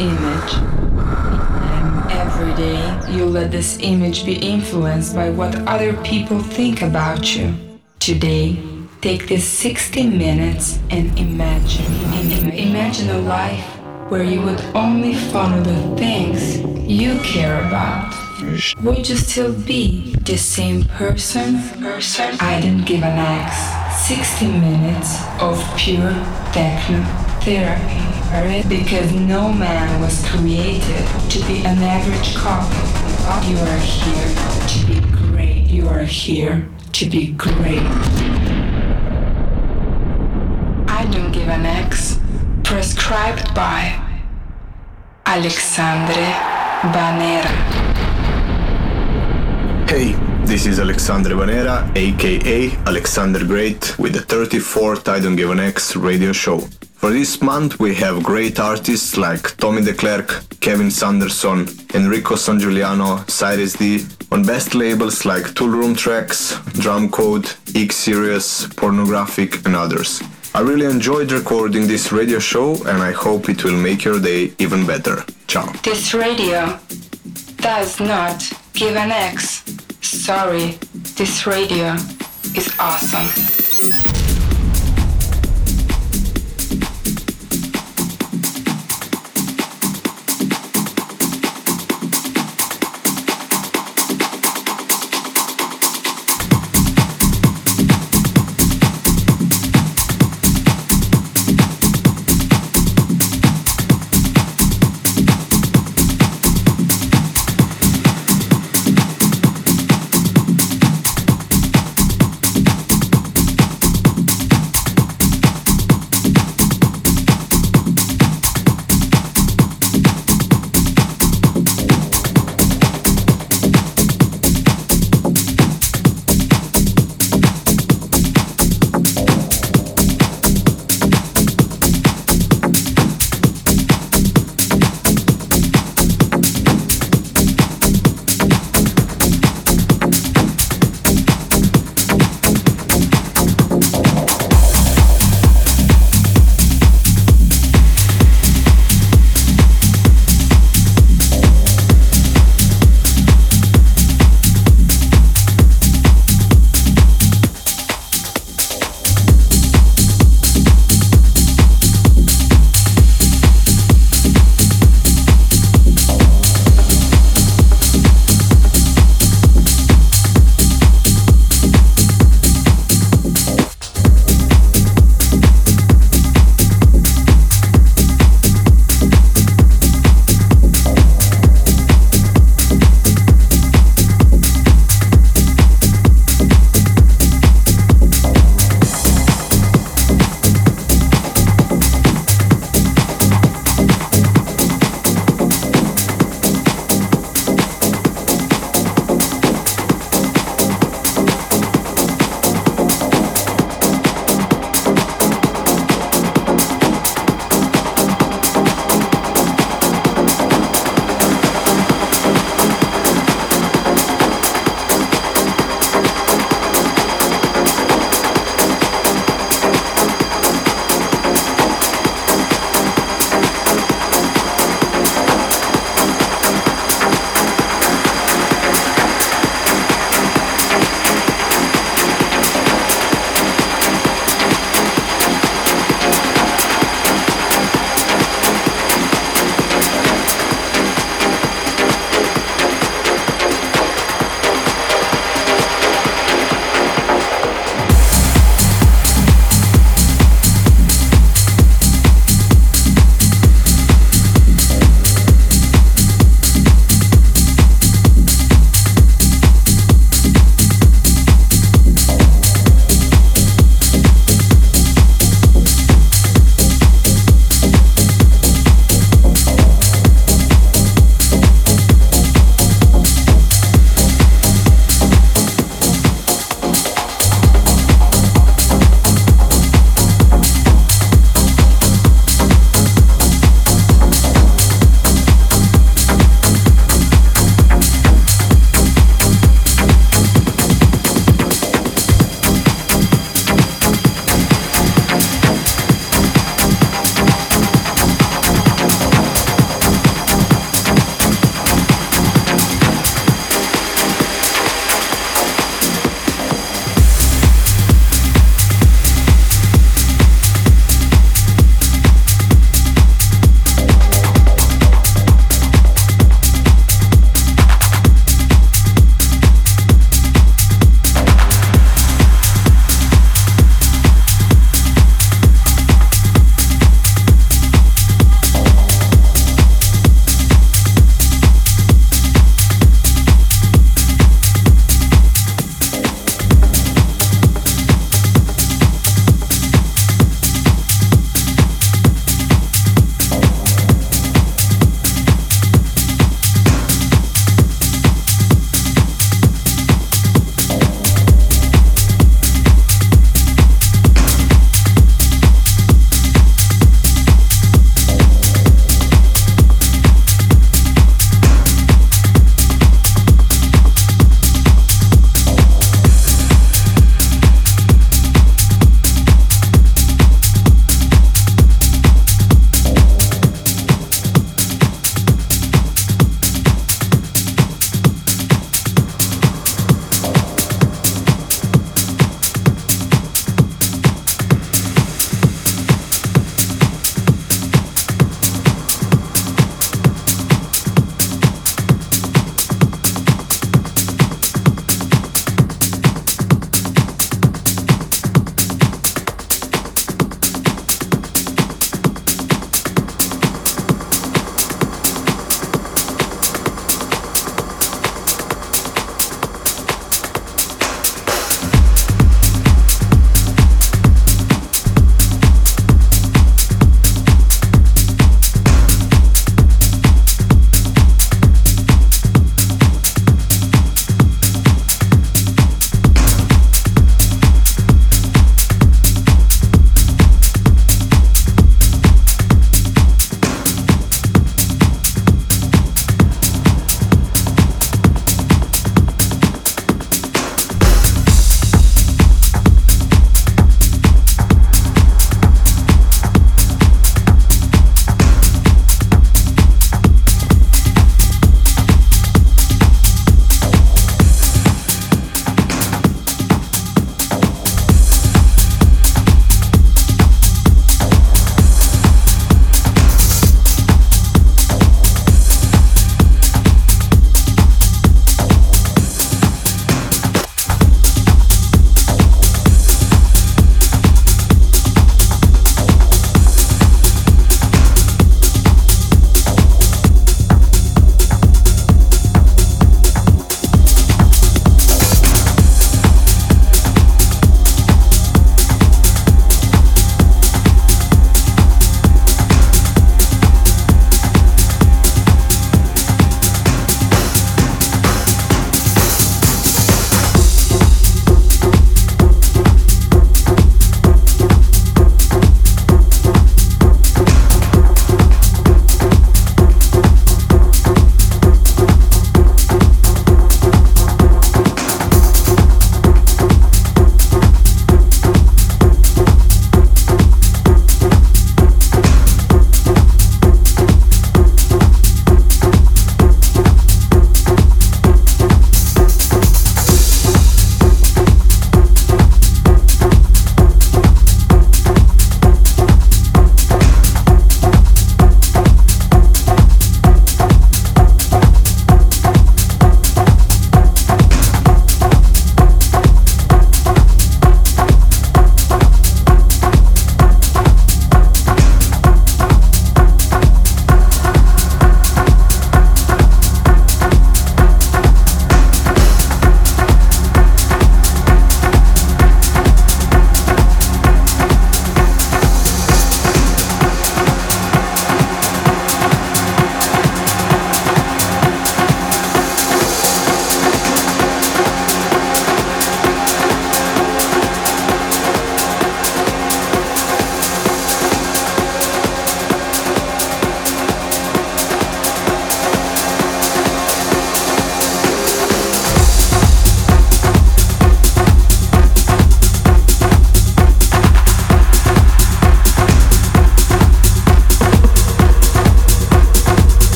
image. And every day you let this image be influenced by what other people think about you. Today, take these 60 minutes and imagine. Imagine a life where you would only follow the things you care about. Would you still be the same person? Person? I didn't give an X. 60 minutes of pure techno therapy. Because no man was created to be an average copy. You are here to be great. You are here to be great. I don't give an X. Prescribed by Alexandre Banera. Hey, this is Alexandre Banera, aka Alexander Great, with the 34th I Don't Give an X radio show. For this month, we have great artists like Tommy DeClerc, Kevin Saunderson, Enrico Sangiuliano, Cyrus D, on best labels like Toolroom Tracks, Drum Code, X Series, Pornographic, and others. I really enjoyed recording this radio show and I hope it will make your day even better. Ciao. This radio does not give an X. Sorry, this radio is awesome.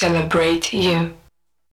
Celebrate you.